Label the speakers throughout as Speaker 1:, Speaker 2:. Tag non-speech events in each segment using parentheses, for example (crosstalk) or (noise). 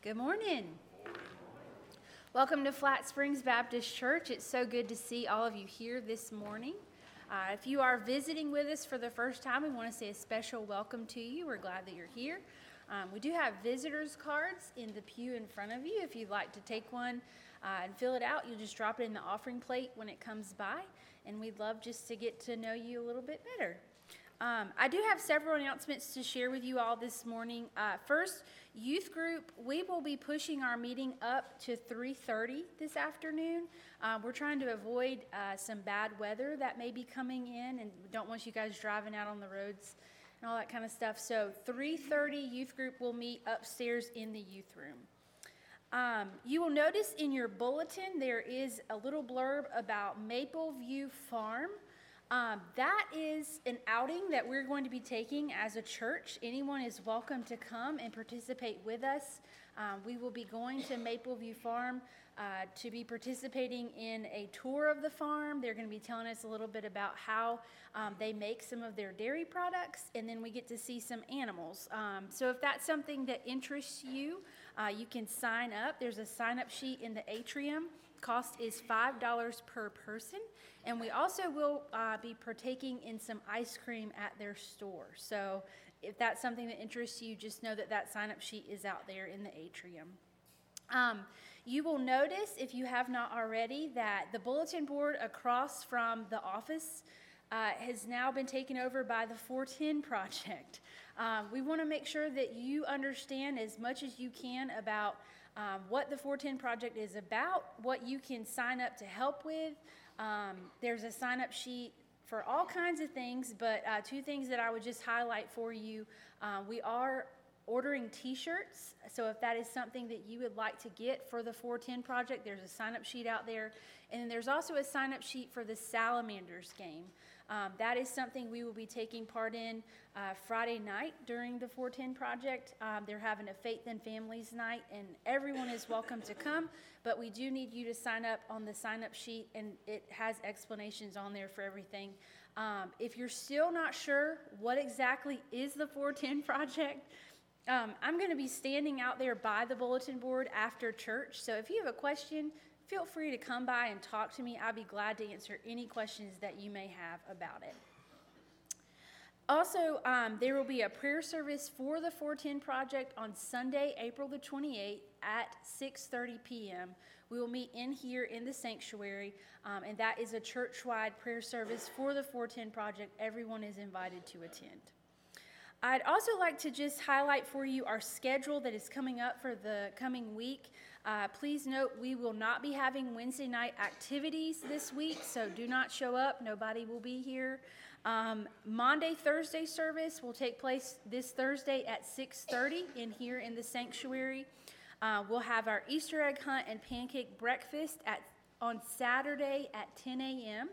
Speaker 1: Good morning. Welcome to Flat Springs Baptist Church. It's so good to see all of you here this morning. Uh, if you are visiting with us for the first time, we want to say a special welcome to you. We're glad that you're here. Um, we do have visitors cards in the pew in front of you. If you'd like to take one uh, and fill it out, you'll just drop it in the offering plate when it comes by. And we'd love just to get to know you a little bit better. Um, I do have several announcements to share with you all this morning. Uh, first, youth group, we will be pushing our meeting up to 3:30 this afternoon. Uh, we're trying to avoid uh, some bad weather that may be coming in, and don't want you guys driving out on the roads and all that kind of stuff. So 3:30, youth group will meet upstairs in the youth room. Um, you will notice in your bulletin there is a little blurb about Maple View Farm. Um, that is an outing that we're going to be taking as a church. Anyone is welcome to come and participate with us. Um, we will be going to Mapleview Farm uh, to be participating in a tour of the farm. They're going to be telling us a little bit about how um, they make some of their dairy products, and then we get to see some animals. Um, so, if that's something that interests you, uh, you can sign up. There's a sign up sheet in the atrium. Cost is $5 per person. And we also will uh, be partaking in some ice cream at their store. So if that's something that interests you, just know that that sign up sheet is out there in the atrium. Um, you will notice, if you have not already, that the bulletin board across from the office uh, has now been taken over by the 410 (laughs) Project. Um, we want to make sure that you understand as much as you can about um, what the 410 Project is about, what you can sign up to help with. Um, there's a sign up sheet for all kinds of things, but uh, two things that I would just highlight for you. Uh, we are ordering t shirts, so if that is something that you would like to get for the 410 Project, there's a sign up sheet out there. And there's also a sign up sheet for the Salamanders game. Um, that is something we will be taking part in uh, Friday night during the 410 Project. Um, they're having a Faith and Families night, and everyone is welcome to come, but we do need you to sign up on the sign up sheet, and it has explanations on there for everything. Um, if you're still not sure what exactly is the 410 (laughs) Project, um, I'm going to be standing out there by the bulletin board after church. So if you have a question, feel free to come by and talk to me. I'd be glad to answer any questions that you may have about it. Also, um, there will be a prayer service for the 410 Project on Sunday, April the 28th at 6:30 p.m. We will meet in here in the sanctuary, um, and that is a church-wide prayer service for the 410 Project. Everyone is invited to attend. I'd also like to just highlight for you our schedule that is coming up for the coming week. Uh, please note we will not be having Wednesday night activities this week, so do not show up. Nobody will be here. Um, Maundy, Thursday service will take place this Thursday at 6:30 in here in the sanctuary. Uh, we'll have our Easter egg hunt and pancake breakfast at on Saturday at 10 a.m.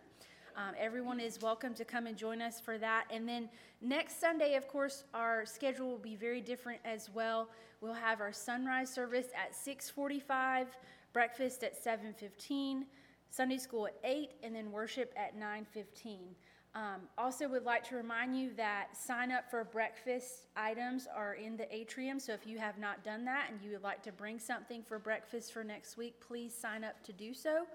Speaker 1: Um, everyone is welcome to come and join us for that. And then next Sunday, of course, our schedule will be very different as well. We'll have our sunrise service at 6:45, breakfast at 7:15, Sunday school at 8, and then worship at 9:15. Um, also, would like to remind you that sign up for breakfast items are in the atrium. So, if you have not done that and you would like to bring something for breakfast for next week, please sign up to do so.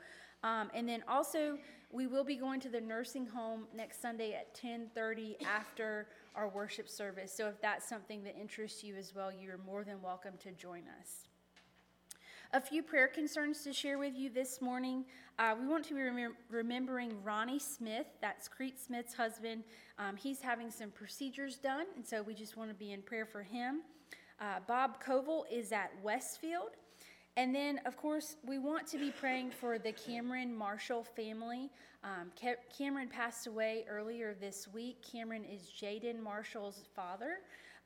Speaker 1: Um, and then also, we will be going to the nursing home next Sunday at 10:30 after our worship service. So if that's something that interests you as well, you're more than welcome to join us. A few prayer concerns to share with you this morning. Uh, we want to be remem- remembering Ronnie Smith, that's Crete Smith's husband. Um, he's having some procedures done, and so we just want to be in prayer for him. Uh, Bob Koval is at Westfield. And then, of course, we want to be praying for the Cameron Marshall family. Um, Cameron passed away earlier this week. Cameron is Jaden Marshall's father.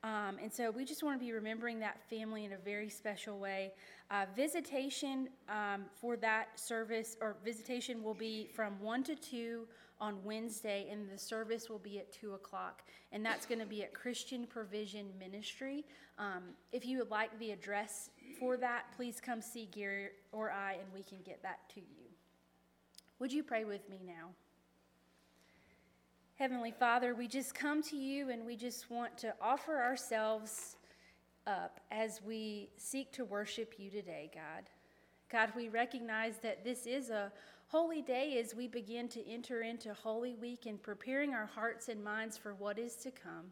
Speaker 1: Um, and so we just want to be remembering that family in a very special way. Uh, visitation um, for that service, or visitation will be from 1 to 2 on Wednesday, and the service will be at 2 o'clock. And that's going to be at Christian Provision Ministry. Um, if you would like the address for that, please come see Gary or I, and we can get that to you. Would you pray with me now? Heavenly Father, we just come to you and we just want to offer ourselves up as we seek to worship you today, God. God, we recognize that this is a holy day as we begin to enter into Holy Week and preparing our hearts and minds for what is to come.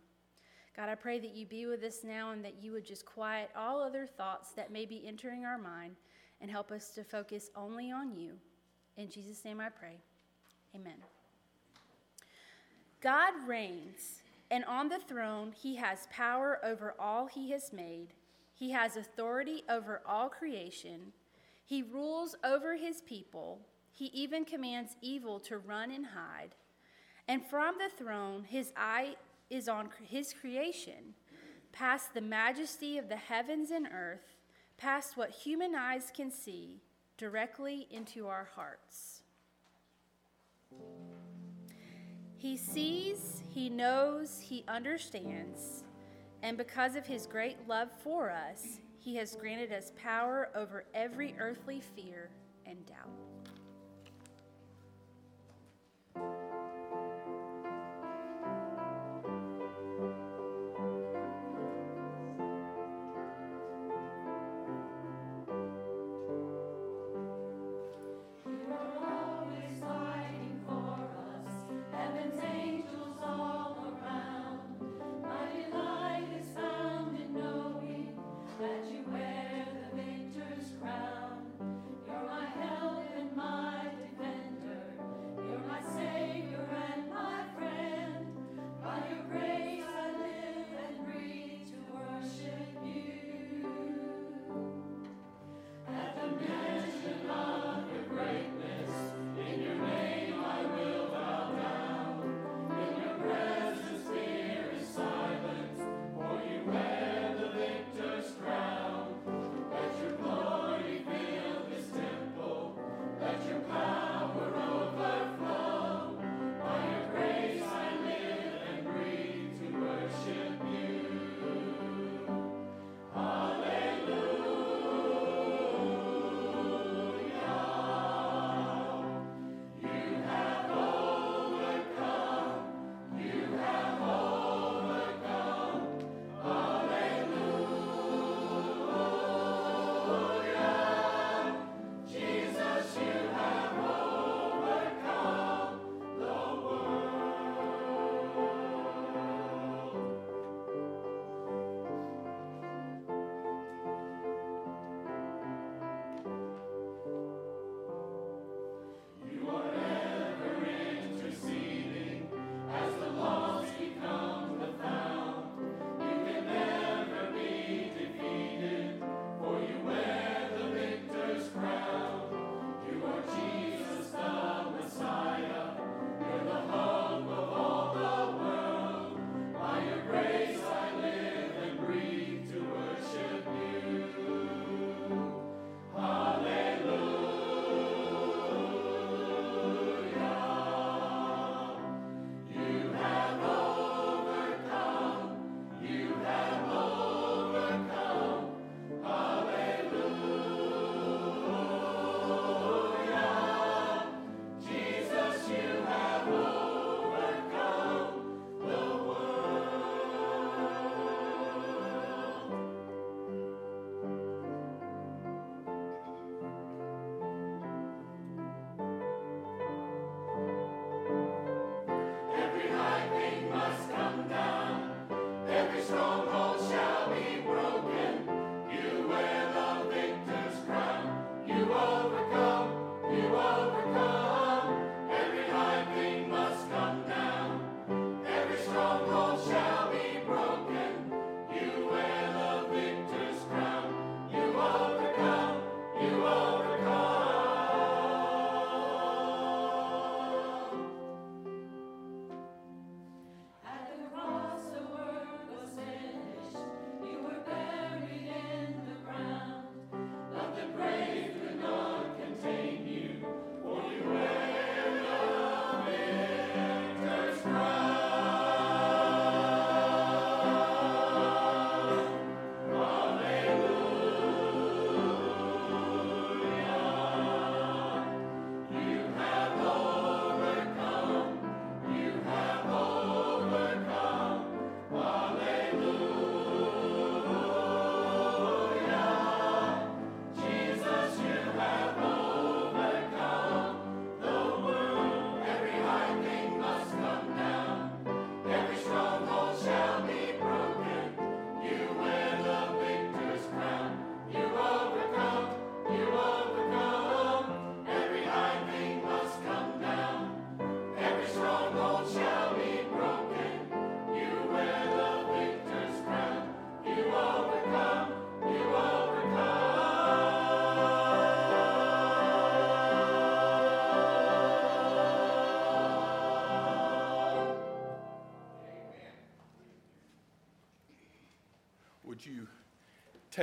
Speaker 1: God, I pray that you be with us now and that you would just quiet all other thoughts that may be entering our mind and help us to focus only on you. In Jesus' name I pray. Amen. God reigns, and on the throne he has power over all he has made. He has authority over all creation. He rules over his people. He even commands evil to run and hide. And from the throne, his eye is on his creation, past the majesty of the heavens and earth, past what human eyes can see, directly into our hearts. He sees, he knows, he understands, and because of his great love for us, he has granted us power over every earthly fear and doubt.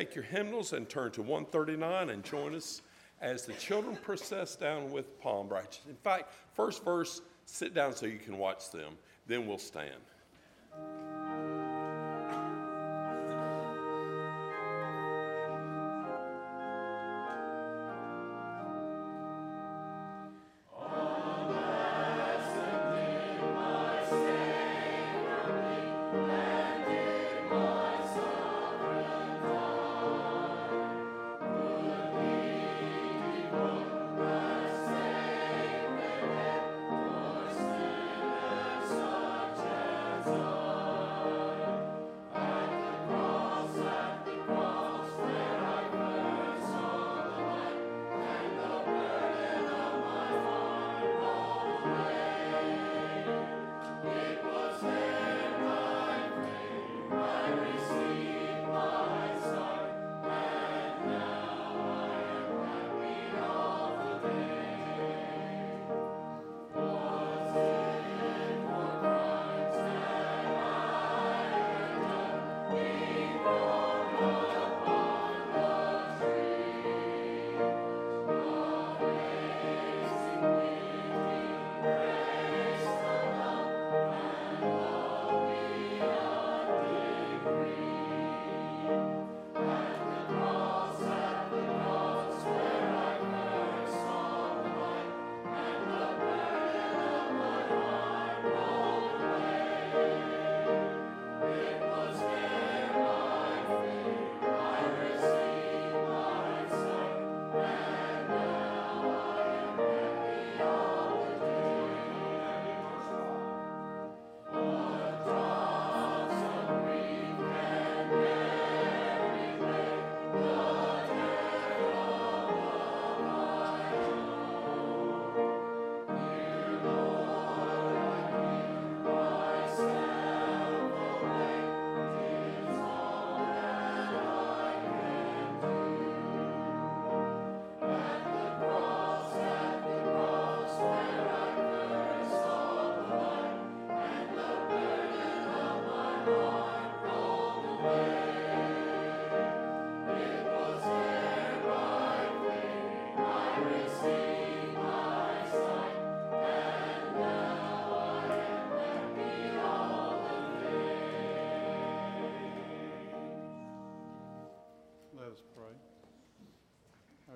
Speaker 2: Take your hymnals and turn to 139 and join us as the children process down with palm branches. In fact, first verse, sit down so you can watch them. Then we'll stand.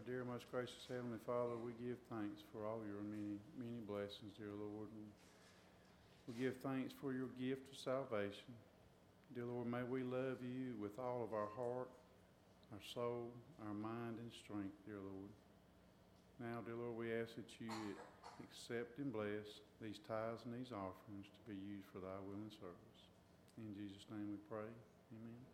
Speaker 3: Most gracious Heavenly Father, we give thanks for all your many, many blessings, dear Lord. And we give thanks for your gift of salvation. Dear Lord, may we love you with all of our heart, our soul, our mind, and strength, dear Lord. Now, dear Lord, we ask that you accept and bless these tithes and these offerings to be used for thy will and service. In Jesus' name we pray. Amen.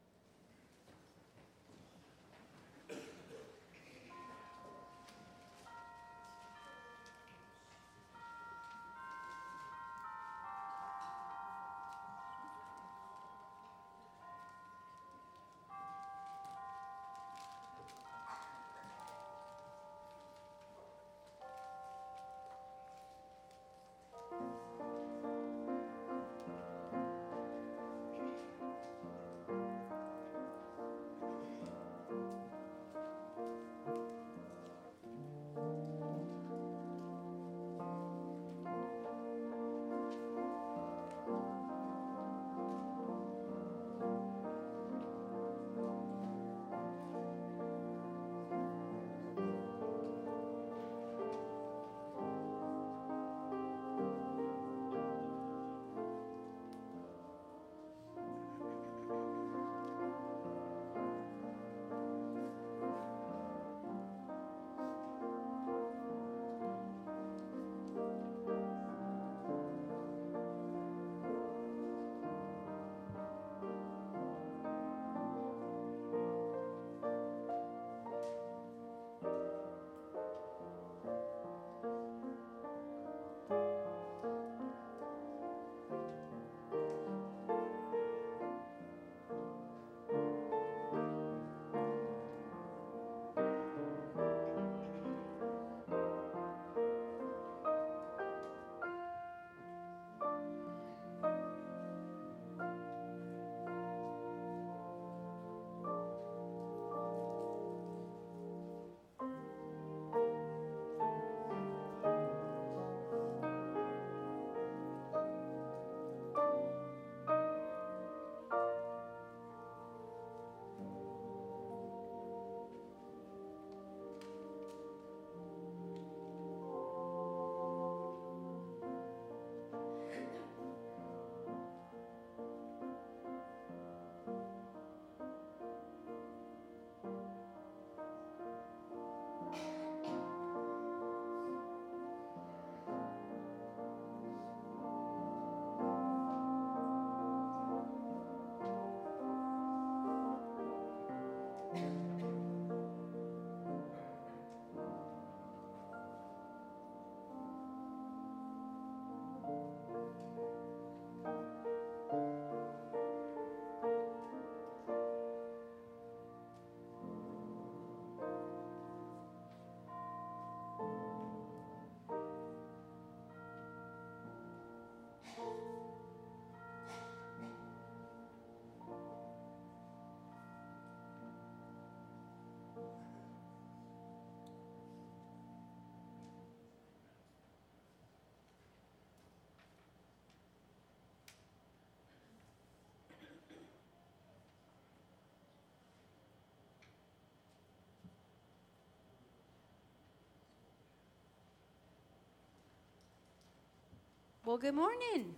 Speaker 1: Well, good morning.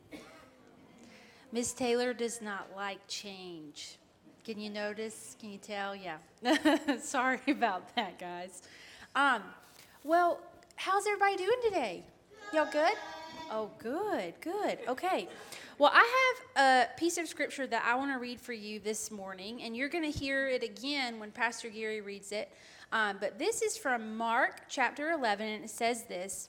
Speaker 1: Miss Taylor does not like change. Can you notice? Can you tell? Yeah. (laughs) Sorry about that, guys. Um, well, how's everybody doing today? Y'all good? Oh, good, good. Okay. Well, I have a piece of scripture that I want to read for you this morning, and you're going to hear it again when Pastor Gary reads it. Um, but this is from Mark chapter 11, and it says this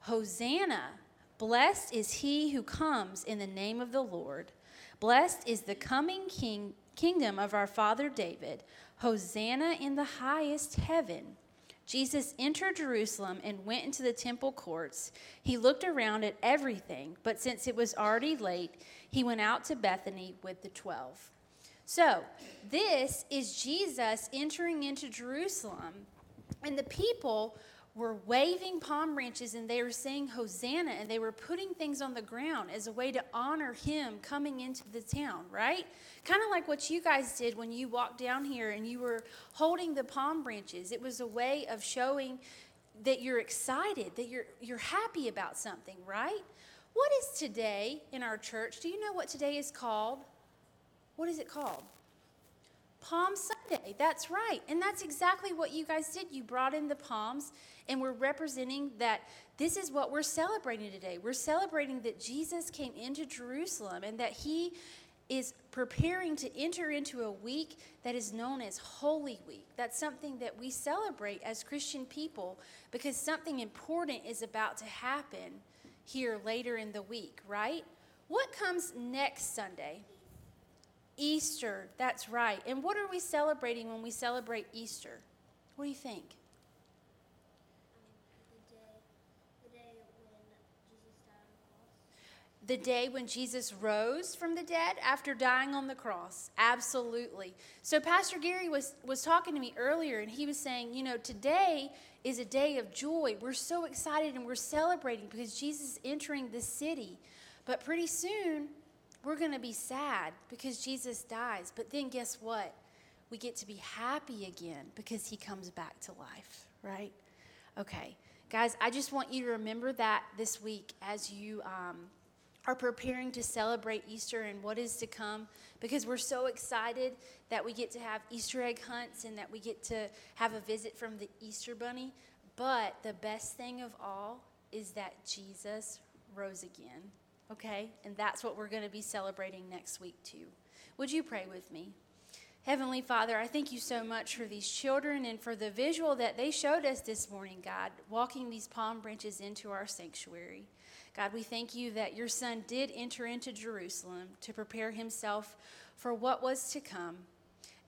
Speaker 1: Hosanna! Blessed is he who comes in the name of the Lord. Blessed is the coming king, kingdom of our father David. Hosanna in the highest heaven. Jesus entered Jerusalem and went into the temple courts. He looked around at everything, but since it was already late, he went out to Bethany with the twelve. So, this is Jesus entering into Jerusalem, and the people were waving palm branches and they were saying Hosanna and they were putting things on the ground as a way to honor him coming into the town, right? Kind of like what you guys did when you walked down here and you were holding the palm branches. It was a way of showing that you're excited, that you're you're happy about something, right? What is today in our church? Do you know what today is called? What is it called? Palm Sunday. That's right. And that's exactly what you guys did. You brought in the palms, and we're representing that this is what we're celebrating today. We're celebrating that Jesus came into Jerusalem and that he is preparing to enter into a week that is known as Holy Week. That's something that we celebrate as Christian people because something important is about to happen here later in the week, right? What comes next Sunday? Easter, that's right. And what are we celebrating when we celebrate Easter? What do you think? the day when Jesus rose from the dead after dying on the cross. Absolutely. So Pastor Gary was was talking to me earlier and he was saying, you know, today is a day of joy. We're so excited and we're celebrating because Jesus is entering the city. But pretty soon we're going to be sad because Jesus dies. But then guess what? We get to be happy again because he comes back to life, right? Okay. Guys, I just want you to remember that this week as you um, are preparing to celebrate Easter and what is to come because we're so excited that we get to have Easter egg hunts and that we get to have a visit from the Easter Bunny. But the best thing of all is that Jesus rose again okay? And that's what we're going to be celebrating next week, too. Would you pray with me? Heavenly Father, I thank you so much for these children and for the visual that they showed us this morning, God, walking these palm branches into our sanctuary. God, we thank you that your son did enter into Jerusalem to prepare himself for what was to come.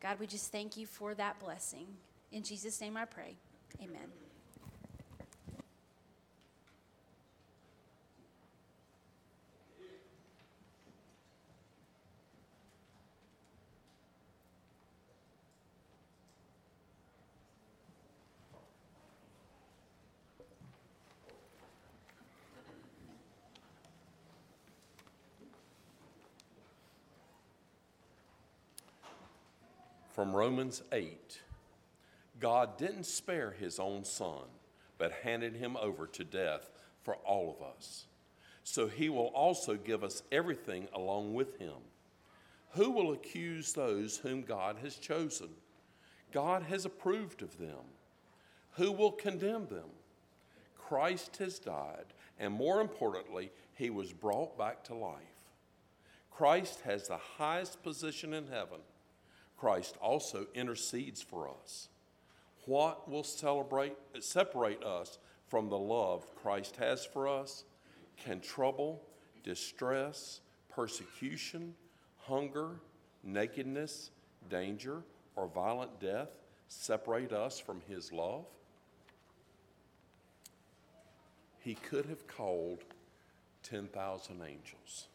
Speaker 1: God, we just thank you for that blessing. In Jesus' name I pray. Amen.
Speaker 2: From Romans 8 God didn't spare his own son, but handed him over to death for all of us. So he will also give us everything along with him. Who will accuse those whom God has chosen? God has approved of them. Who will condemn them? Christ has died, and more importantly, he was brought back to life. Christ has the highest position in heaven. Christ also intercedes for us. What will celebrate, separate us from the love Christ has for us? Can trouble, distress, persecution, hunger, nakedness, danger, or violent death separate us from his love? He could have called 10,000 angels.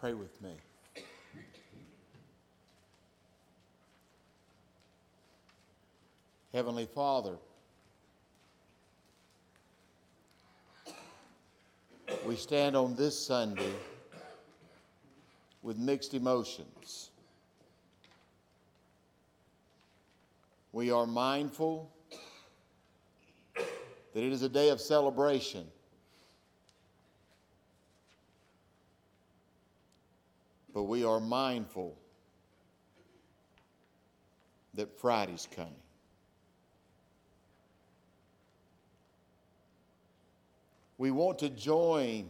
Speaker 4: Pray with me. Heavenly Father, we stand on this Sunday with mixed emotions. We are mindful that it is a day of celebration. But we are mindful that Friday's coming. We want to join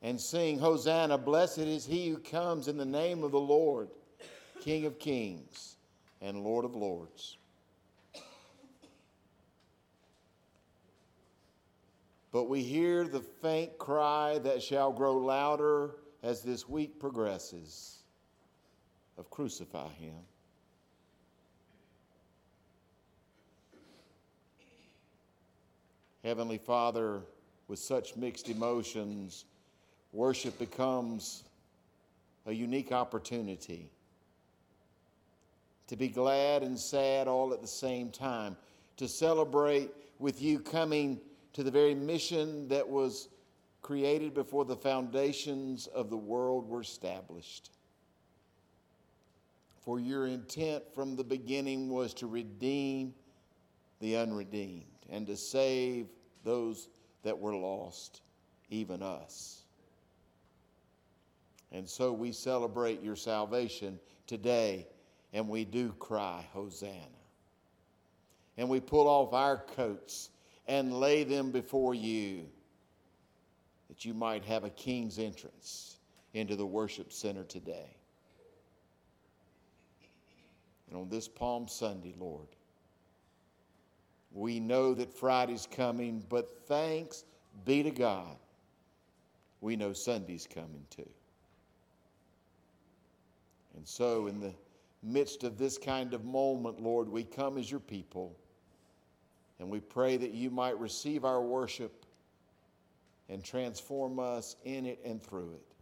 Speaker 4: and sing, Hosanna, blessed is he who comes in the name of the Lord, King of kings and Lord of lords. But we hear the faint cry that shall grow louder as this week progresses of crucify him. Heavenly Father, with such mixed emotions, worship becomes a unique opportunity to be glad and sad all at the same time, to celebrate with you coming to the very mission that was created before the foundations of the world were established. For your intent from the beginning was to redeem the unredeemed and to save those that were lost, even us. And so we celebrate your salvation today, and we do cry, Hosanna. And we pull off our coats and lay them before you that you might have a king's entrance into the worship center today. And on this Palm Sunday, Lord, we know that Friday's coming, but thanks be to God, we know Sunday's coming too. And so, in the midst of this kind of moment, Lord, we come as your people and we pray that you might receive our worship and transform us in it and through it.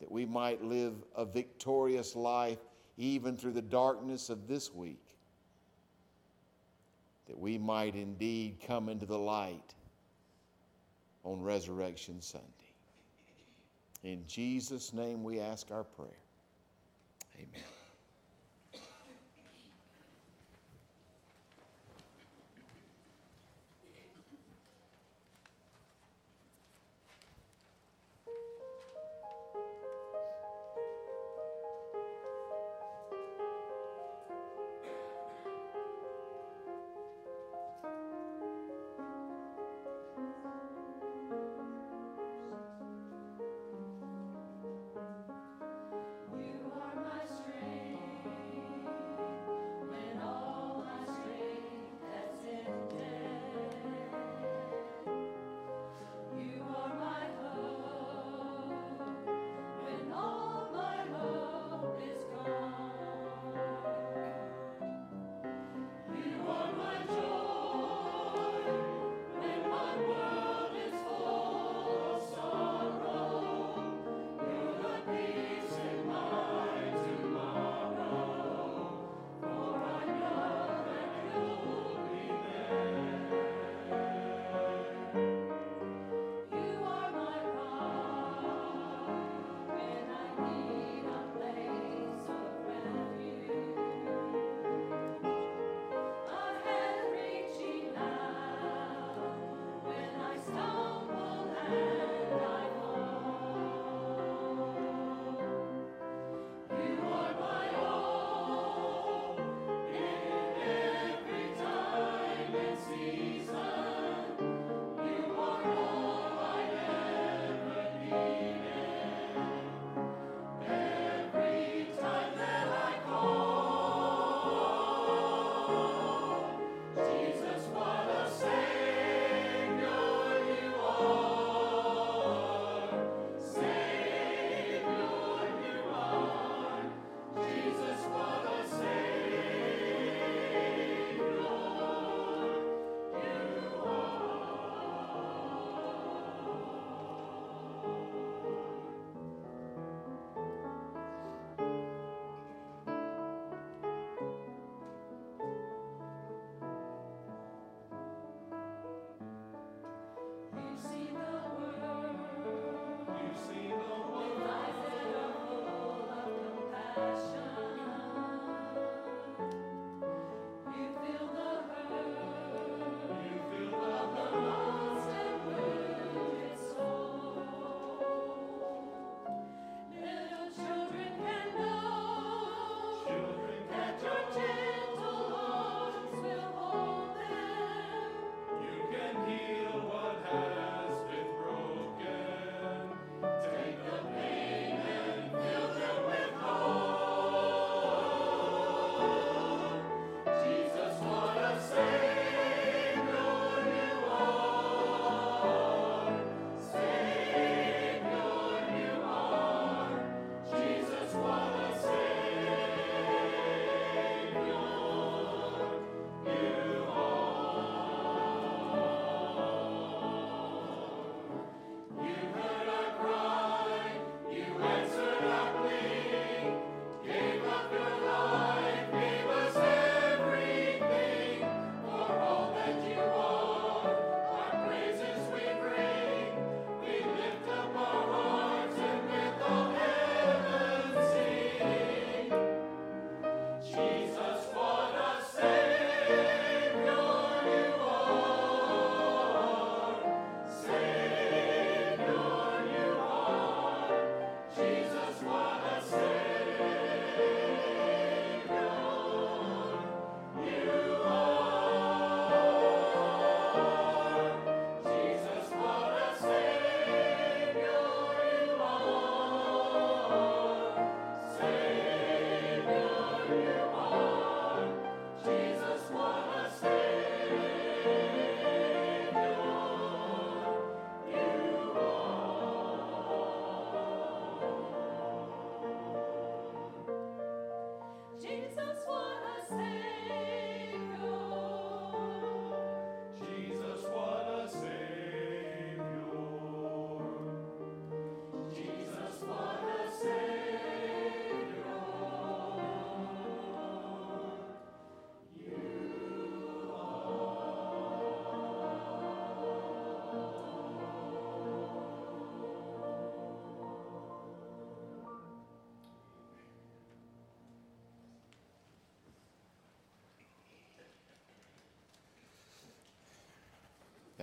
Speaker 4: That we might live a victorious life even through the darkness of this week that we might indeed come into the light on Resurrection Sunday. In Jesus' name we ask our prayer. Amen.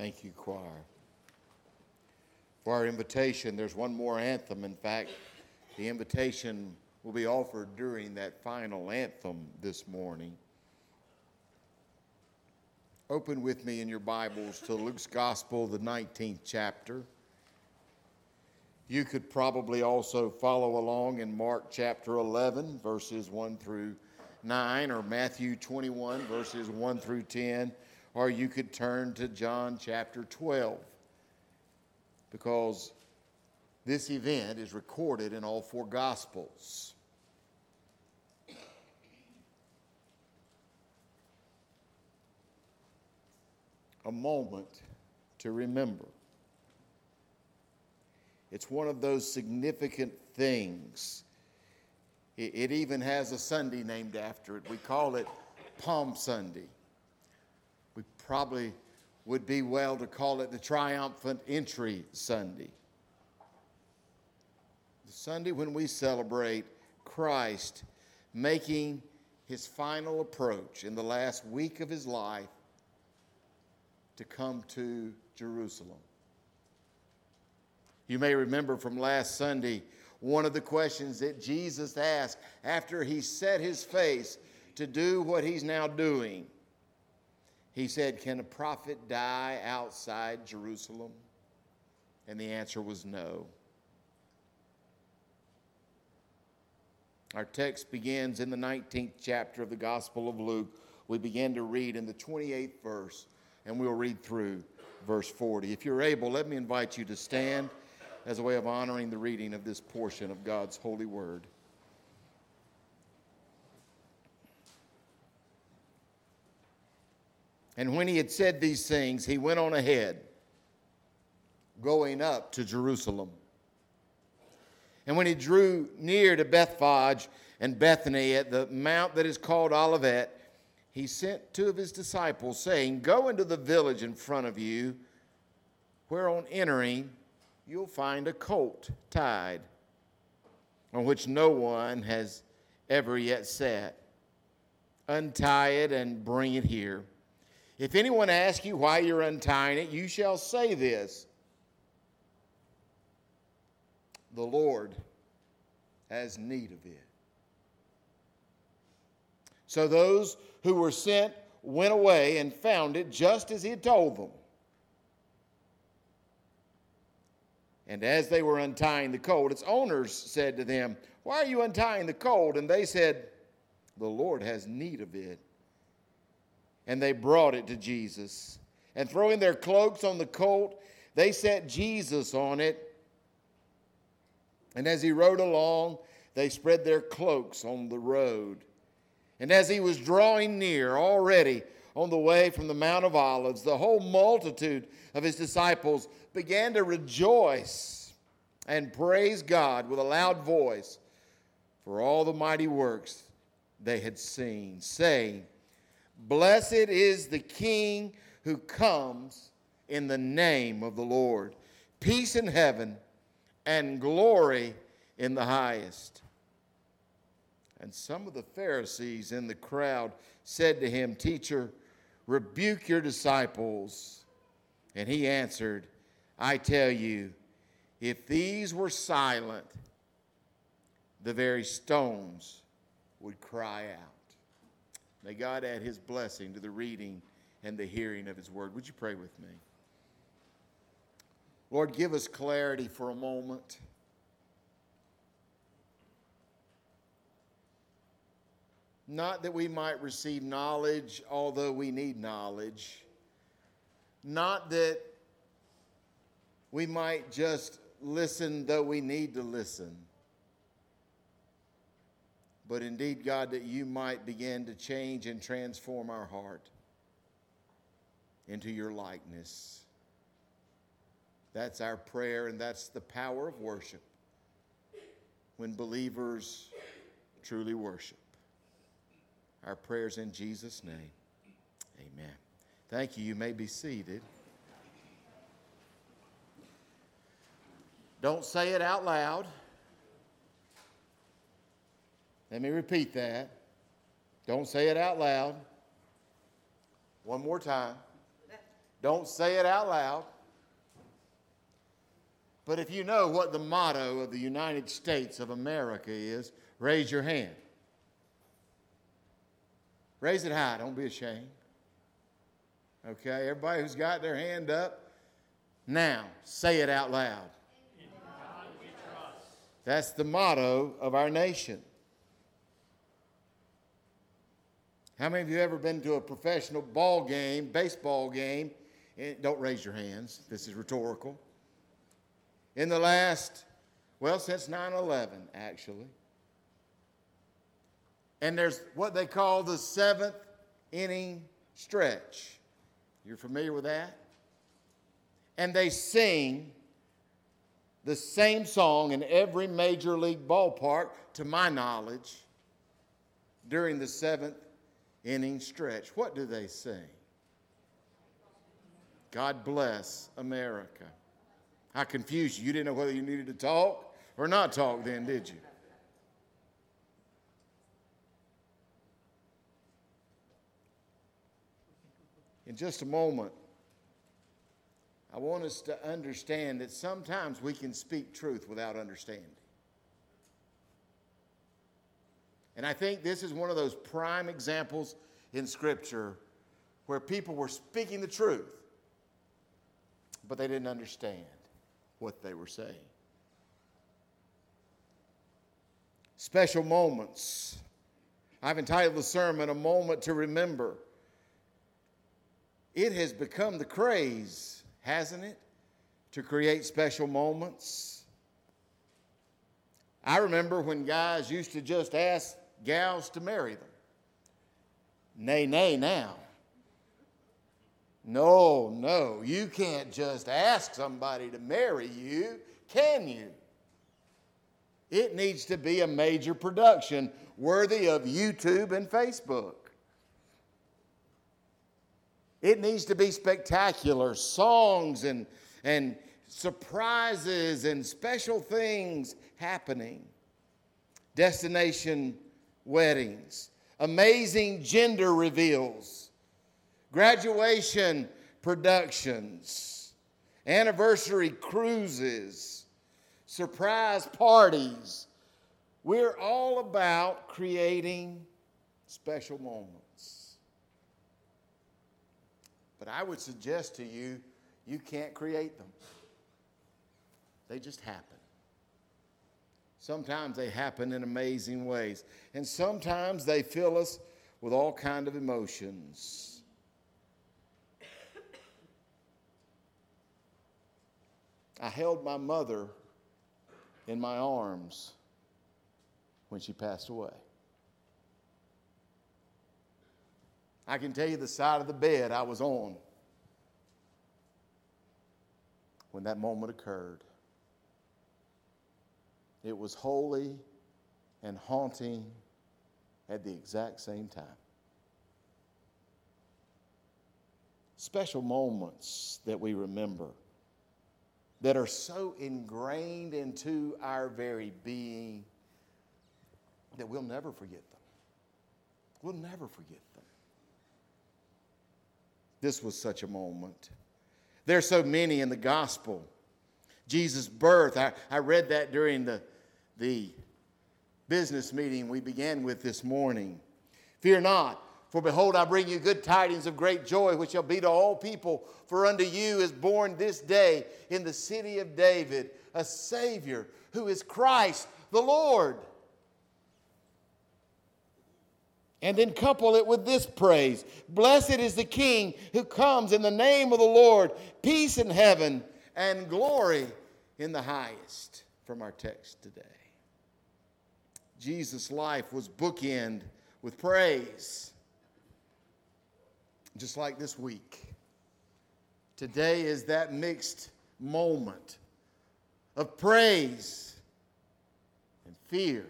Speaker 4: Thank you, choir. For our invitation, there's one more anthem. In fact, the invitation will be offered during that final anthem this morning. Open with me in your Bibles to Luke's Gospel, the 19th chapter. You could probably also follow along in Mark chapter 11, verses 1 through 9, or Matthew 21, verses 1 through 10, or you could turn to John chapter 12, because this event is recorded in all four Gospels. A moment to remember. It's one of those significant things. It, even has a Sunday named after it. We call it Palm Sunday. Probably would be well to call it the Triumphant Entry Sunday. The Sunday when we celebrate Christ making his final approach in the last week of his life to come to Jerusalem. You may remember from last Sunday one of the questions that Jesus asked after he set his face to do what he's now doing. He said, Can a prophet die outside Jerusalem? And the answer was no. Our text begins in the 19th chapter of the Gospel of Luke. We begin to read in the 28th verse, and we'll read through verse 40. If you're able, let me invite you to stand as a way of honoring the reading of this portion of God's holy word. And when he had said these things, he went on ahead, going up to Jerusalem. And when he drew near to Bethphage and Bethany at the mount that is called Olivet, he sent two of his disciples, saying, Go into the village in front of you, where on entering, you'll find a colt tied on which no one has ever yet sat. Untie it and bring it here. If anyone asks you why you're untying it, you shall say this The Lord has need of it. So those who were sent went away and found it just as he had told them. And as they were untying the colt, its owners said to them, Why are you untying the colt? And they said, The Lord has need of it. And they brought it to Jesus. And throwing their cloaks on the colt, they set Jesus on it. And as he rode along, they spread their cloaks on the road. And as he was drawing near, already on the way from the Mount of Olives, the whole multitude of his disciples began to rejoice and praise God with a loud voice for all the mighty works they had seen, saying, Blessed is the King who comes in the name of the Lord. Peace in heaven and glory in the highest. And some of the Pharisees in the crowd said to him, Teacher, rebuke your disciples. And he answered, I tell you, if these were silent, the very stones would cry out. May God add his blessing to the reading and the hearing of his word. Would you pray with me? Lord, give us clarity for a moment. Not that we might receive knowledge, although we need knowledge. Not that we might just listen, though we need to listen. But indeed, God, that you might begin to change and transform our heart into your likeness. That's our prayer, and that's the power of worship when believers truly worship. Our prayers in Jesus' name. Amen. Thank you. You may be seated. Don't say it out loud. Let me repeat that. Don't say it out loud. One more time. Don't say it out loud. But if you know what the motto of the United States of America is, raise your hand. Raise it high, don't be ashamed. Okay, everybody who's got their hand up, now say it out loud. That's the motto of our nation. How many of you ever been to a professional ball game, baseball game? And don't raise your hands. This is rhetorical. In the last, well, since 9 11, actually. And there's what they call the seventh inning stretch. You're familiar with that? And they sing the same song in every major league ballpark, to my knowledge, during the seventh inning stretch. What do they sing? God bless America. I confused you. You didn't know whether you needed to talk or not talk then, did you? In just a moment, I want us to understand that sometimes we can speak truth without understanding. And I think this is one of those prime examples in Scripture where people were speaking the truth, but they didn't understand what they were saying. Special moments. I've entitled the sermon, A Moment to Remember. It has become the craze, hasn't it, to create special moments. I remember when guys used to just ask gals to marry them. Nay, nay, now. No, no, you can't just ask somebody to marry you, can you? It needs to be a major production worthy of YouTube and Facebook. It needs to be spectacular songs and, and surprises and special things happening. Destination weddings, amazing gender reveals, graduation productions, anniversary cruises, surprise parties. We're all about creating special moments. But I would suggest to you, you can't create them. They just happen. Sometimes they happen in amazing ways, and sometimes they fill us with all kind of emotions. I held my mother in my arms when she passed away. I can tell you the side of the bed I was on when that moment occurred. It was holy and haunting at the exact same time. Special moments that we remember that are so ingrained into our very being that we'll never forget them. We'll never forget them. This was such a moment. There are so many in the gospel. Jesus' birth, I, I read that during the, the business meeting we began with this morning. Fear not, for behold, I bring you good tidings of great joy, which shall be to all people. For unto you is born this day in the city of David a Savior, who is Christ the Lord. And then couple it with this praise Blessed is the King who comes in the name of the Lord, peace in heaven and glory in the highest, from our text today. Jesus' life was bookend with praise, just like this week. Today is that mixed moment of praise and fear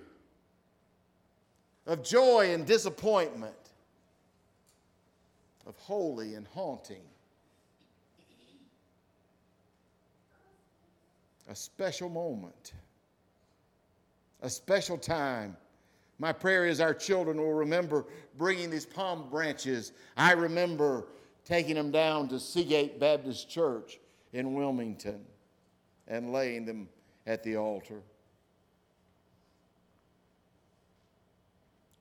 Speaker 4: of joy and disappointment, of holy and haunting. A special moment, a special time. My prayer is our children will remember bringing these palm branches. I remember taking them down to Seagate Baptist Church in Wilmington and laying them at the altar.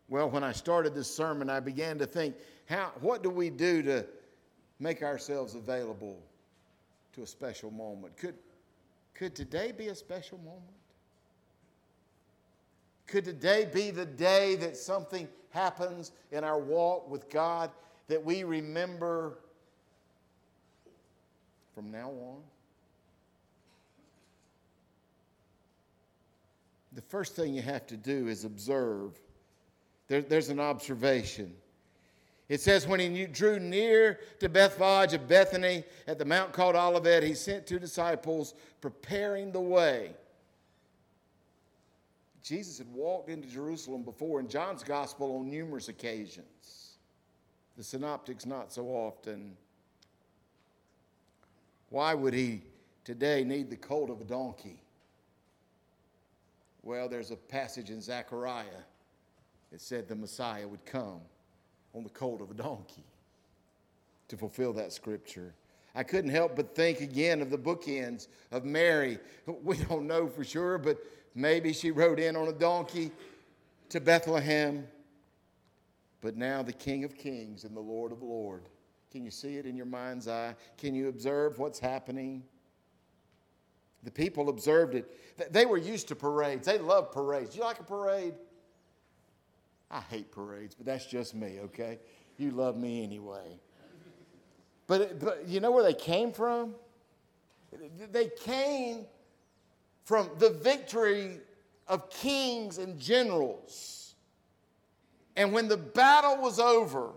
Speaker 4: Well, when I started this sermon, I began to think, how, what do we do to make ourselves available to a special moment? Could, could today be a special moment? Could today be the day that something happens in our walk with God that we remember from now on? The first thing you have to do is observe there, there's an observation. It says, when he drew near to Bethphage of Bethany at the mount called Olivet, he sent two disciples preparing the way. Jesus had walked into Jerusalem before in John's gospel on numerous occasions. The synoptics, not so often. Why would he today need the colt of a donkey? Well, there's a passage in Zechariah that said the Messiah would come on the colt of a donkey to fulfill that scripture. I couldn't help but think again of the bookends of Mary. We don't know for sure, but maybe she rode in on a donkey to Bethlehem. But now the King of Kings and the Lord of Lords. Can you see it in your mind's eye? Can you observe what's happening? The people observed it. They were used to parades. They love parades. Do you like a parade? I hate parades, but that's just me, okay? You love me anyway. But, but you know where they came from? They came from the victory of kings and generals. And when the battle was over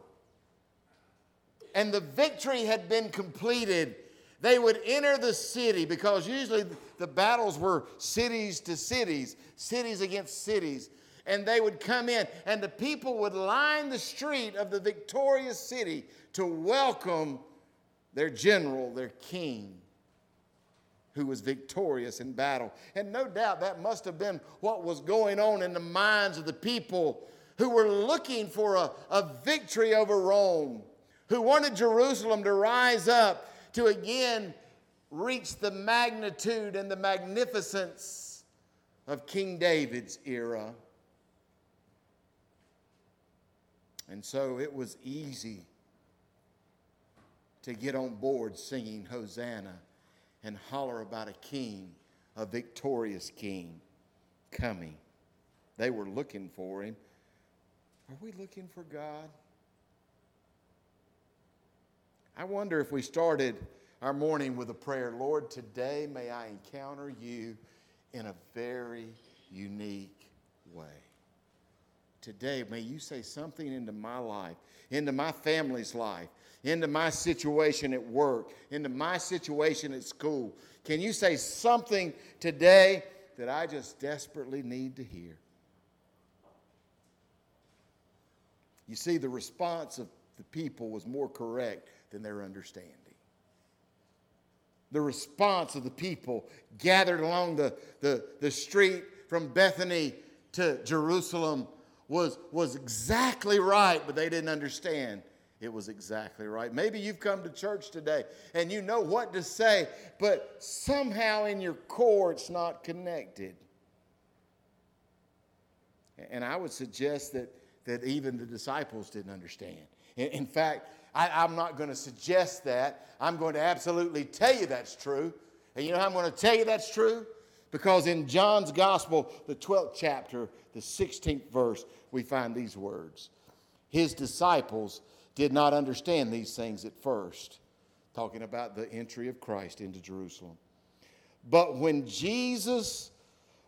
Speaker 4: and the victory had been completed, they would enter the city because usually the battles were cities to cities, cities against cities and they would come in, and the people would line the street of the victorious city to welcome their general, their king, who was victorious in battle. And no doubt that must have been what was going on in the minds of the people who were looking for a, a victory over Rome, who wanted Jerusalem to rise up to again reach the magnitude and the magnificence of King David's era. And so it was easy to get on board singing Hosanna and holler about a king, a victorious king coming. They were looking for him. Are we looking for God? I wonder if we started our morning with a prayer Lord, today may I encounter you in a very unique way today, may you say something into my life, into my family's life, into my situation at work, into my situation at school. Can you say something today that I just desperately need to hear? You see, the response of the people was more correct than their understanding. The response of the people gathered along the, the, the street from Bethany to Jerusalem was, was exactly right, but they didn't understand it was exactly right. Maybe you've come to church today and you know what to say, but somehow in your core it's not connected. And I would suggest that, that even the disciples didn't understand. In, in fact, I, I'm not going to suggest that. I'm going to absolutely tell you that's true. And you know how I'm going to tell you that's true? Because in John's Gospel, the 12th chapter, the 16th verse, we find these words His disciples did not understand these things at first, talking about the entry of Christ into Jerusalem. But when Jesus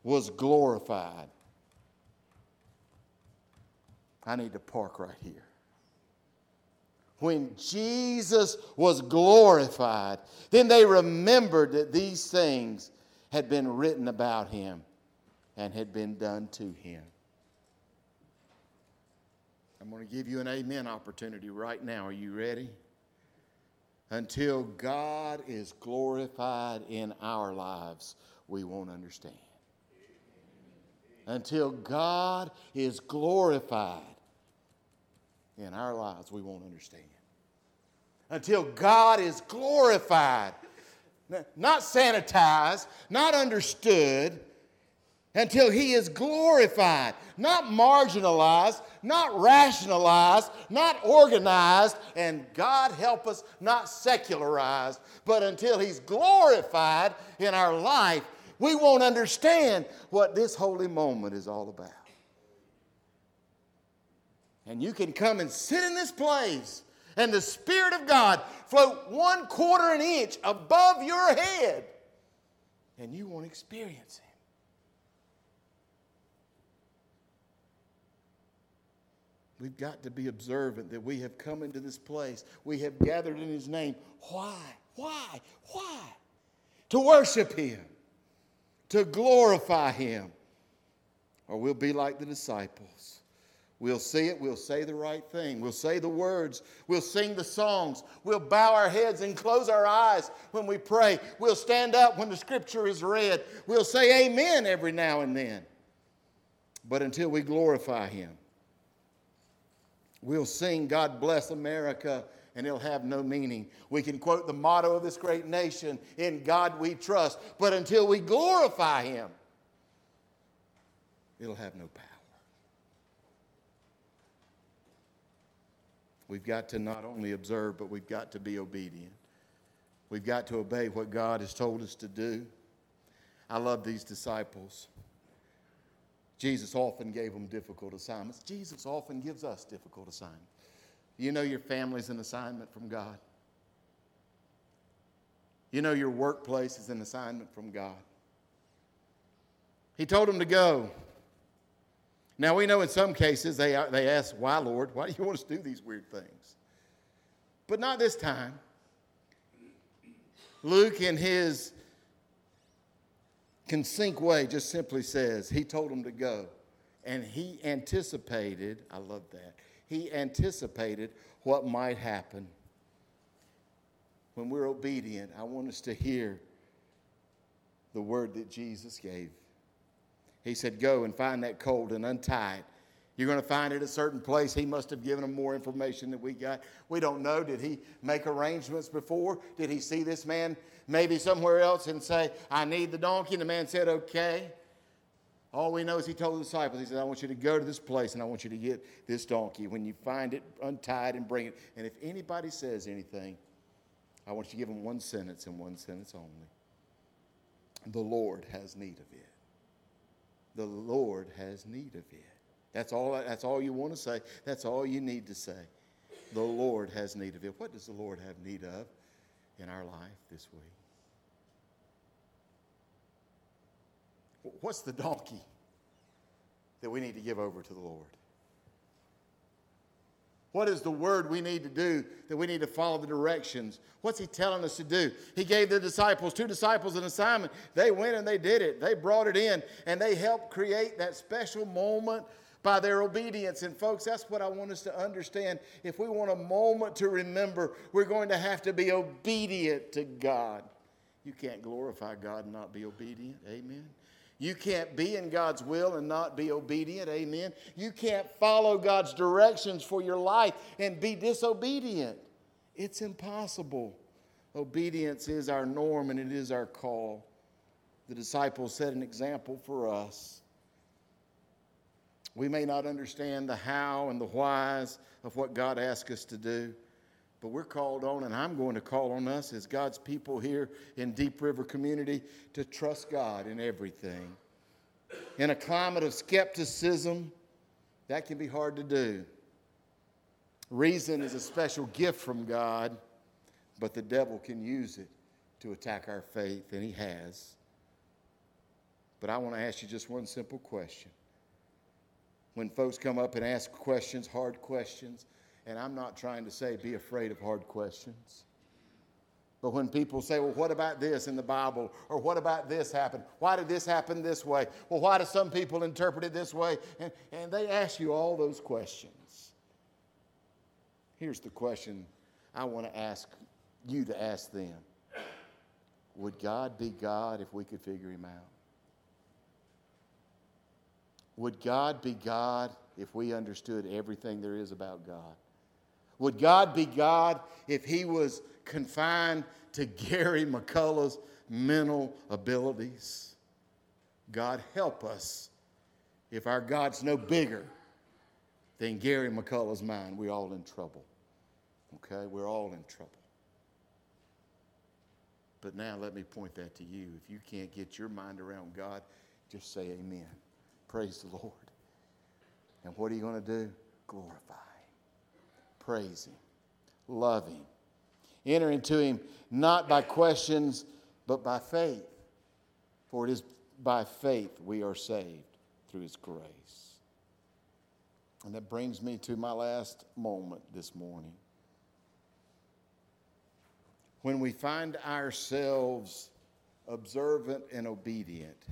Speaker 4: was glorified, I need to park right here. When Jesus was glorified, then they remembered that these things had been written about him and had been done to him. I'm going to give you an amen opportunity right now. Are you ready? Until God is glorified in our lives, we won't understand. Until God is glorified in our lives, we won't understand. until God is glorified, not sanitized, not understood, until he is glorified, not marginalized, not rationalized, not organized, and God help us, not secularized, but until he's glorified in our life, we won't understand what this holy moment is all about. And you can come and sit in this place, and the Spirit of God float one quarter an inch above your head, and you won't experience it. We've got to be observant that we have come into this place. We have gathered in His name. Why? Why? Why? To worship Him, to glorify Him. Or we'll be like the disciples. We'll see it, we'll say the right thing, we'll say the words, we'll sing the songs, we'll bow our heads and close our eyes when we pray, we'll stand up when the scripture is read, we'll say amen every now and then. But until we glorify Him, We'll sing, God bless America, and it'll have no meaning. We can quote the motto of this great nation In God we trust, but until we glorify Him, it'll have no power. We've got to not only observe, but we've got to be obedient. We've got to obey what God has told us to do. I love these disciples. Jesus often gave them difficult assignments. Jesus often gives us difficult assignments. You know your family's an assignment from God. You know your workplace is an assignment from God. He told them to go. Now we know in some cases they, they ask, Why, Lord? Why do you want us to do these weird things? But not this time. Luke, in his Conceit Way just simply says he told them to go. And he anticipated, I love that, he anticipated what might happen. When we're obedient, I want us to hear the word that Jesus gave. He said, Go and find that colt and untie it you're going to find it a certain place. He must have given them more information than we got. We don't know. Did he make arrangements before? Did he see this man maybe somewhere else and say, I need the donkey? And the man said, Okay. All we know is he told the disciples, He said, I want you to go to this place and I want you to get this donkey. When you find it, untied and bring it. And if anybody says anything, I want you to give them one sentence and one sentence only. The Lord has need of it. The Lord has need of it. That's all, that's all you want to say. That's all you need to say. The Lord has need of it. What does the Lord have need of in our life this week? What's the donkey that we need to give over to the Lord? What is the word we need to do that we need to follow the directions? What's he telling us to do? He gave the disciples, two disciples, an assignment. They went and they did it. They brought it in and they helped create that special moment by their obedience. And, folks, that's what I want us to understand. If we want a moment to remember, we're going to have to be obedient to God. You can't glorify God and not be obedient. Amen. You can't be in God's will and not be obedient. Amen. You can't follow God's directions for your life and be disobedient. It's impossible. Obedience is our norm and it is our call. The disciples set an example for us. We may not understand the how and the whys of what God asks us to do, but we're called on, and I'm going to call on us as God's people here in Deep River Community to trust God in everything. In a climate of skepticism, that can be hard to do. Reason is a special gift from God, but the devil can use it to attack our faith, and he has. But I want to ask you just one simple question when folks come up and ask questions, hard questions. And I'm not trying to say be afraid of hard questions. But when people say, well, what about this in the Bible? Or what about this happen? Why did this happen this way? Well, why do some people interpret it this way? And, and they ask you all those questions. Here's the question I want to ask you to ask them Would God be God if we could figure him out? Would God be God if we understood everything there is about God? Would God be God if He was confined to Gary McCullough's mental abilities? God, help us if our God's no bigger than Gary McCullough's mind. We're all in trouble. Okay? We're all in trouble. But now let me point that to you. If you can't get your mind around God, just say amen. Praise the Lord. And what are you going to do? Glorify Him, praise Him, love Him. Enter into Him not by questions, but by faith. For it is by faith we are saved through His grace. And that brings me to my last moment this morning. When we find ourselves observant and obedient,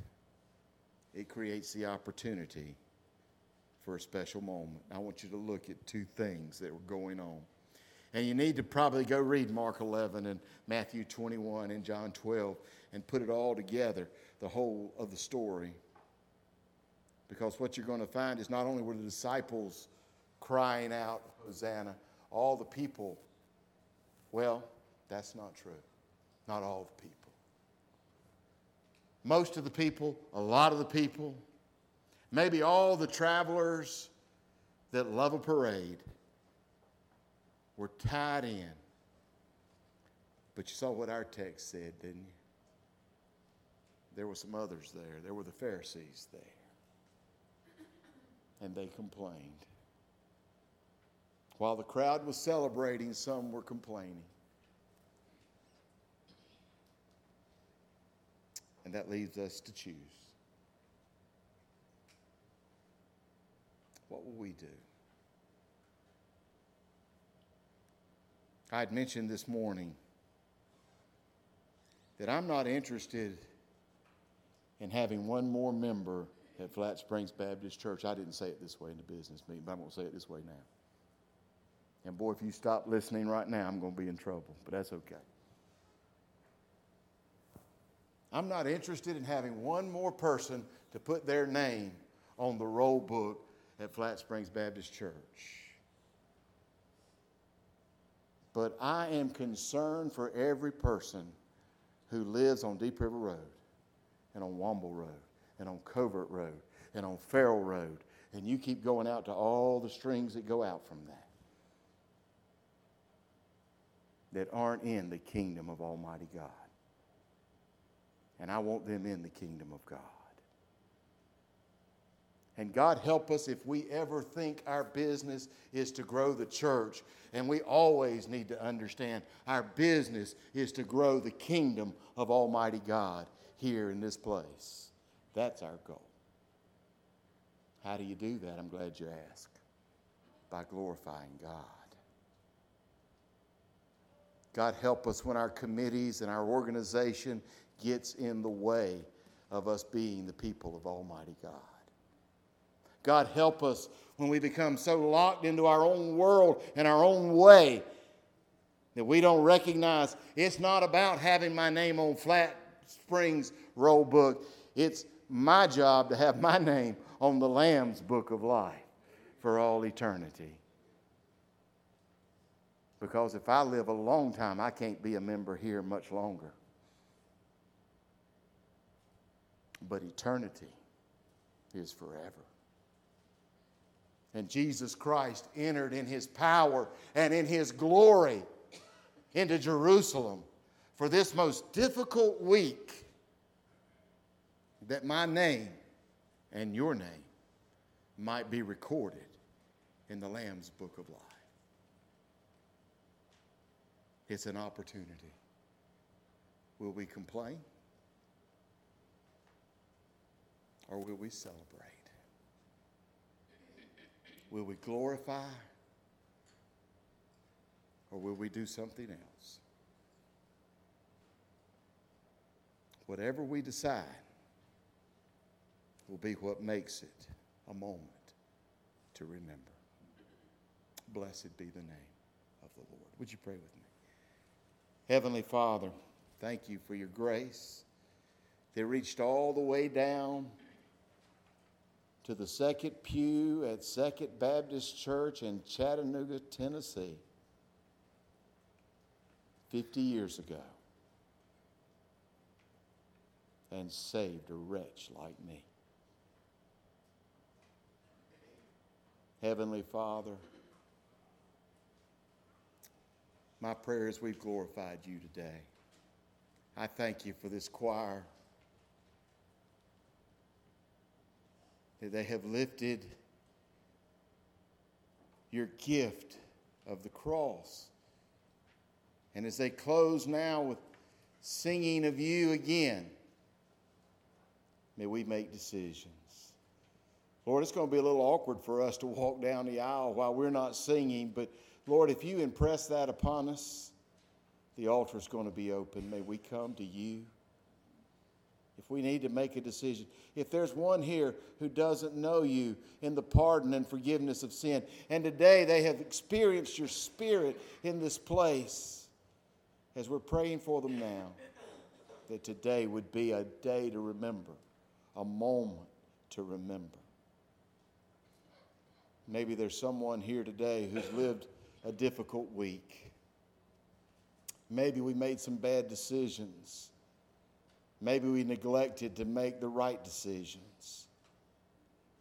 Speaker 4: it creates the opportunity for a special moment. I want you to look at two things that were going on. And you need to probably go read Mark 11 and Matthew 21 and John 12 and put it all together, the whole of the story. Because what you're going to find is not only were the disciples crying out, Hosanna, all the people, well, that's not true. Not all the people. Most of the people, a lot of the people, maybe all the travelers that love a parade were tied in. But you saw what our text said, didn't you? There were some others there. There were the Pharisees there. And they complained. While the crowd was celebrating, some were complaining. And that leaves us to choose. What will we do? I had mentioned this morning that I'm not interested in having one more member at Flat Springs Baptist Church. I didn't say it this way in the business meeting, but I'm going to say it this way now. And boy, if you stop listening right now, I'm going to be in trouble, but that's okay. I'm not interested in having one more person to put their name on the roll book at Flat Springs Baptist Church. But I am concerned for every person who lives on Deep River Road and on Womble Road and on Covert Road and on Farrell Road. And you keep going out to all the strings that go out from that that aren't in the kingdom of Almighty God and I want them in the kingdom of God. And God help us if we ever think our business is to grow the church. And we always need to understand our business is to grow the kingdom of Almighty God here in this place. That's our goal. How do you do that? I'm glad you asked. By glorifying God. God help us when our committees and our organization gets in the way of us being the people of Almighty God. God, help us when we become so locked into our own world and our own way that we don't recognize it's not about having my name on Flat Springs roll book. It's my job to have my name on the Lamb's book of life for all eternity. Because if I live a long time, I can't be a member here much longer. But eternity is forever. And Jesus Christ entered in his power and in his glory into Jerusalem for this most difficult week that my name and your name might be recorded in the Lamb's book of life. It's an opportunity. Will we complain? Or will we celebrate? Will we glorify or will we do something else? Whatever we decide will be what makes it a moment to remember. Blessed be the name of the Lord. Would you pray with me? Heavenly Father, thank you for your grace that reached all the way down to the second pew at Second Baptist Church in Chattanooga, Tennessee. 50 years ago and saved a wretch like me. Heavenly Father, my prayer is we've glorified you today. I thank you for this choir. That they have lifted your gift of the cross. And as they close now with singing of you again, may we make decisions. Lord, it's going to be a little awkward for us to walk down the aisle while we're not singing, but Lord, if you impress that upon us, the altar is going to be open. May we come to you. If we need to make a decision, if there's one here who doesn't know you in the pardon and forgiveness of sin, and today they have experienced your spirit in this place, as we're praying for them now, that today would be a day to remember, a moment to remember. Maybe there's someone here today who's lived a difficult week. Maybe we made some bad decisions. Maybe we neglected to make the right decisions.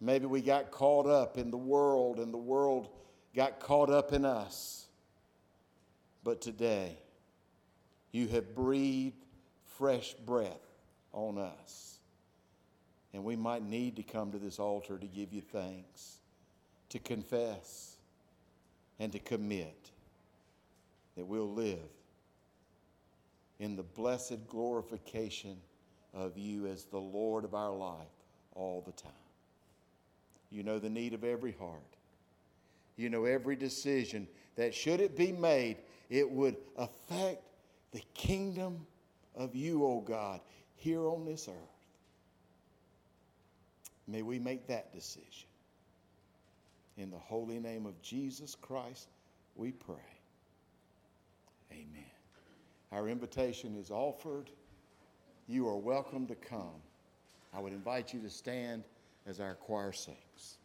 Speaker 4: Maybe we got caught up in the world and the world got caught up in us. But today, you have breathed fresh breath on us. And we might need to come to this altar to give you thanks, to confess, and to commit that we'll live in the blessed glorification of you as the Lord of our life all the time. You know the need of every heart. You know every decision that, should it be made, it would affect the kingdom of you, O oh God, here on this earth. May we make that decision. In the holy name of Jesus Christ, we pray. Amen. Our invitation is offered. You are welcome to come. I would invite you to stand as our choir sings.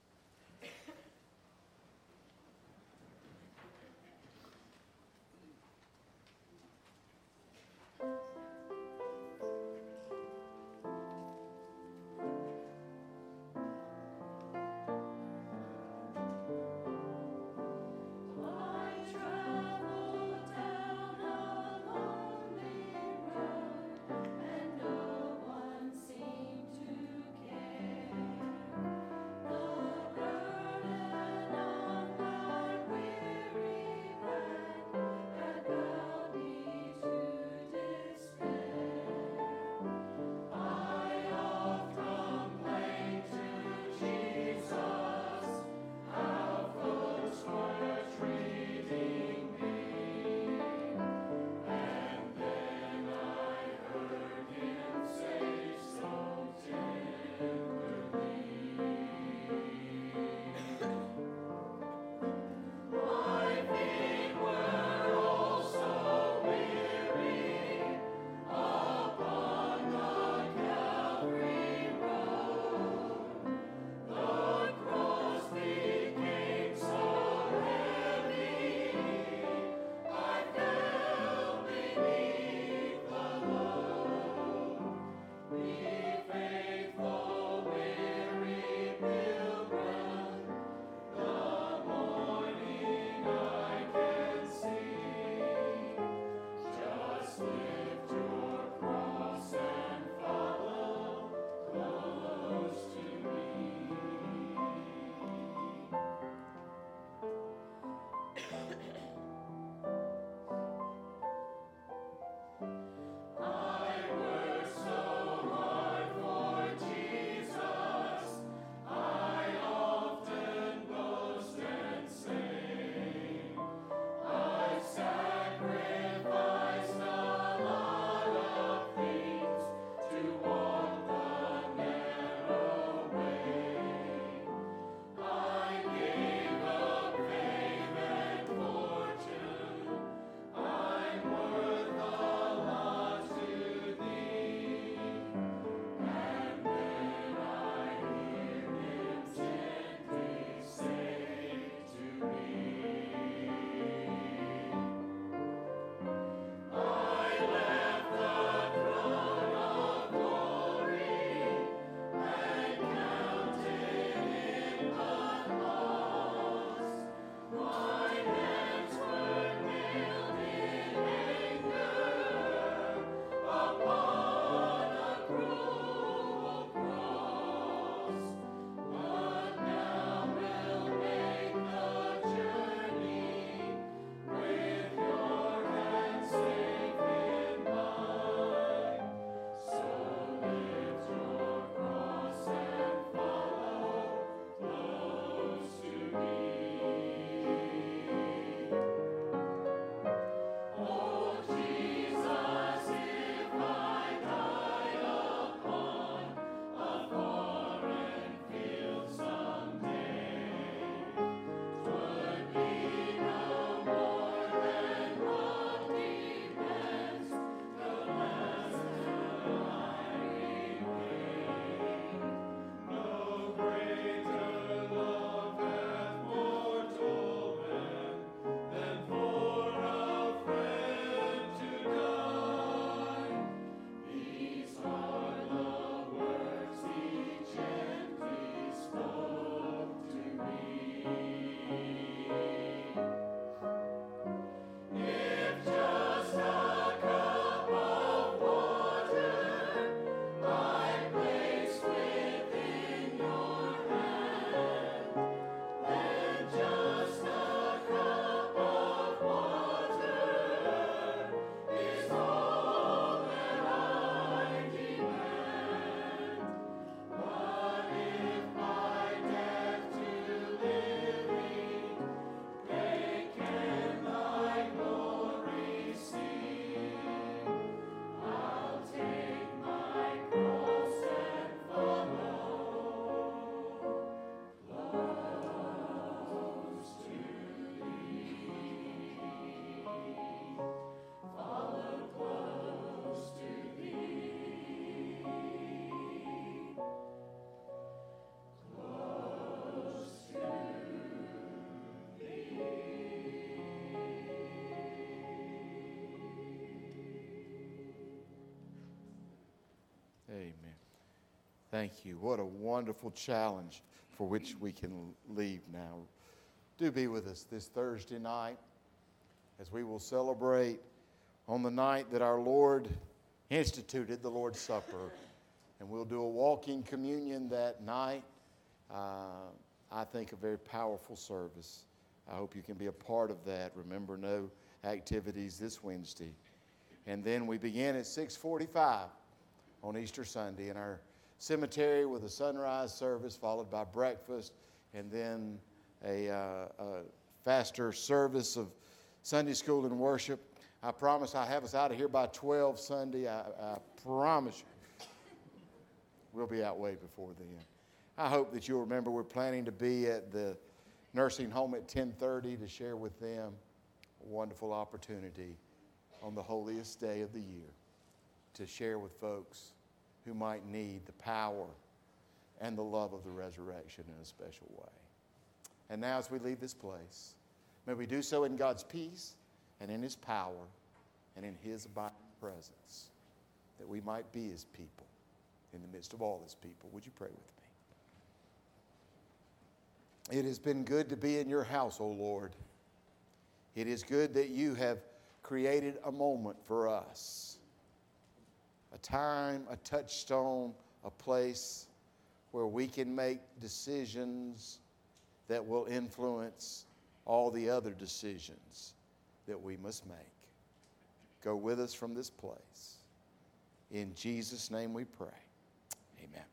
Speaker 4: Thank you. What a wonderful challenge for which we can leave now. Do be with us this Thursday night as we will celebrate on the night that our Lord instituted the Lord's Supper. And we'll do a walking communion that night. Uh, I think a very powerful service. I hope you can be a part of that. Remember, no activities this Wednesday. And then we begin at 645 on Easter Sunday in our cemetery with a sunrise service followed by breakfast and then a, uh, a faster service of Sunday school and worship. I promise I have us out of here by 12 Sunday. I, I promise you. We'll be out way before then. I hope that you'll remember we're planning to be at the nursing home at 10:30 to share with them a wonderful opportunity on the holiest day of the year to share with folks who might need the power and the love of the resurrection in a special way. And now, as we leave this place, may we do so in God's peace and in His power and in His abiding presence, that we might be His people in the midst of all His people. Would you pray with me? It has been good to be in your house, O Lord. It is good that you have created a moment for us a time, a touchstone, a place where we can make decisions that will influence all the other decisions that we must make. Go with us from this place. In Jesus' name we pray. Amen.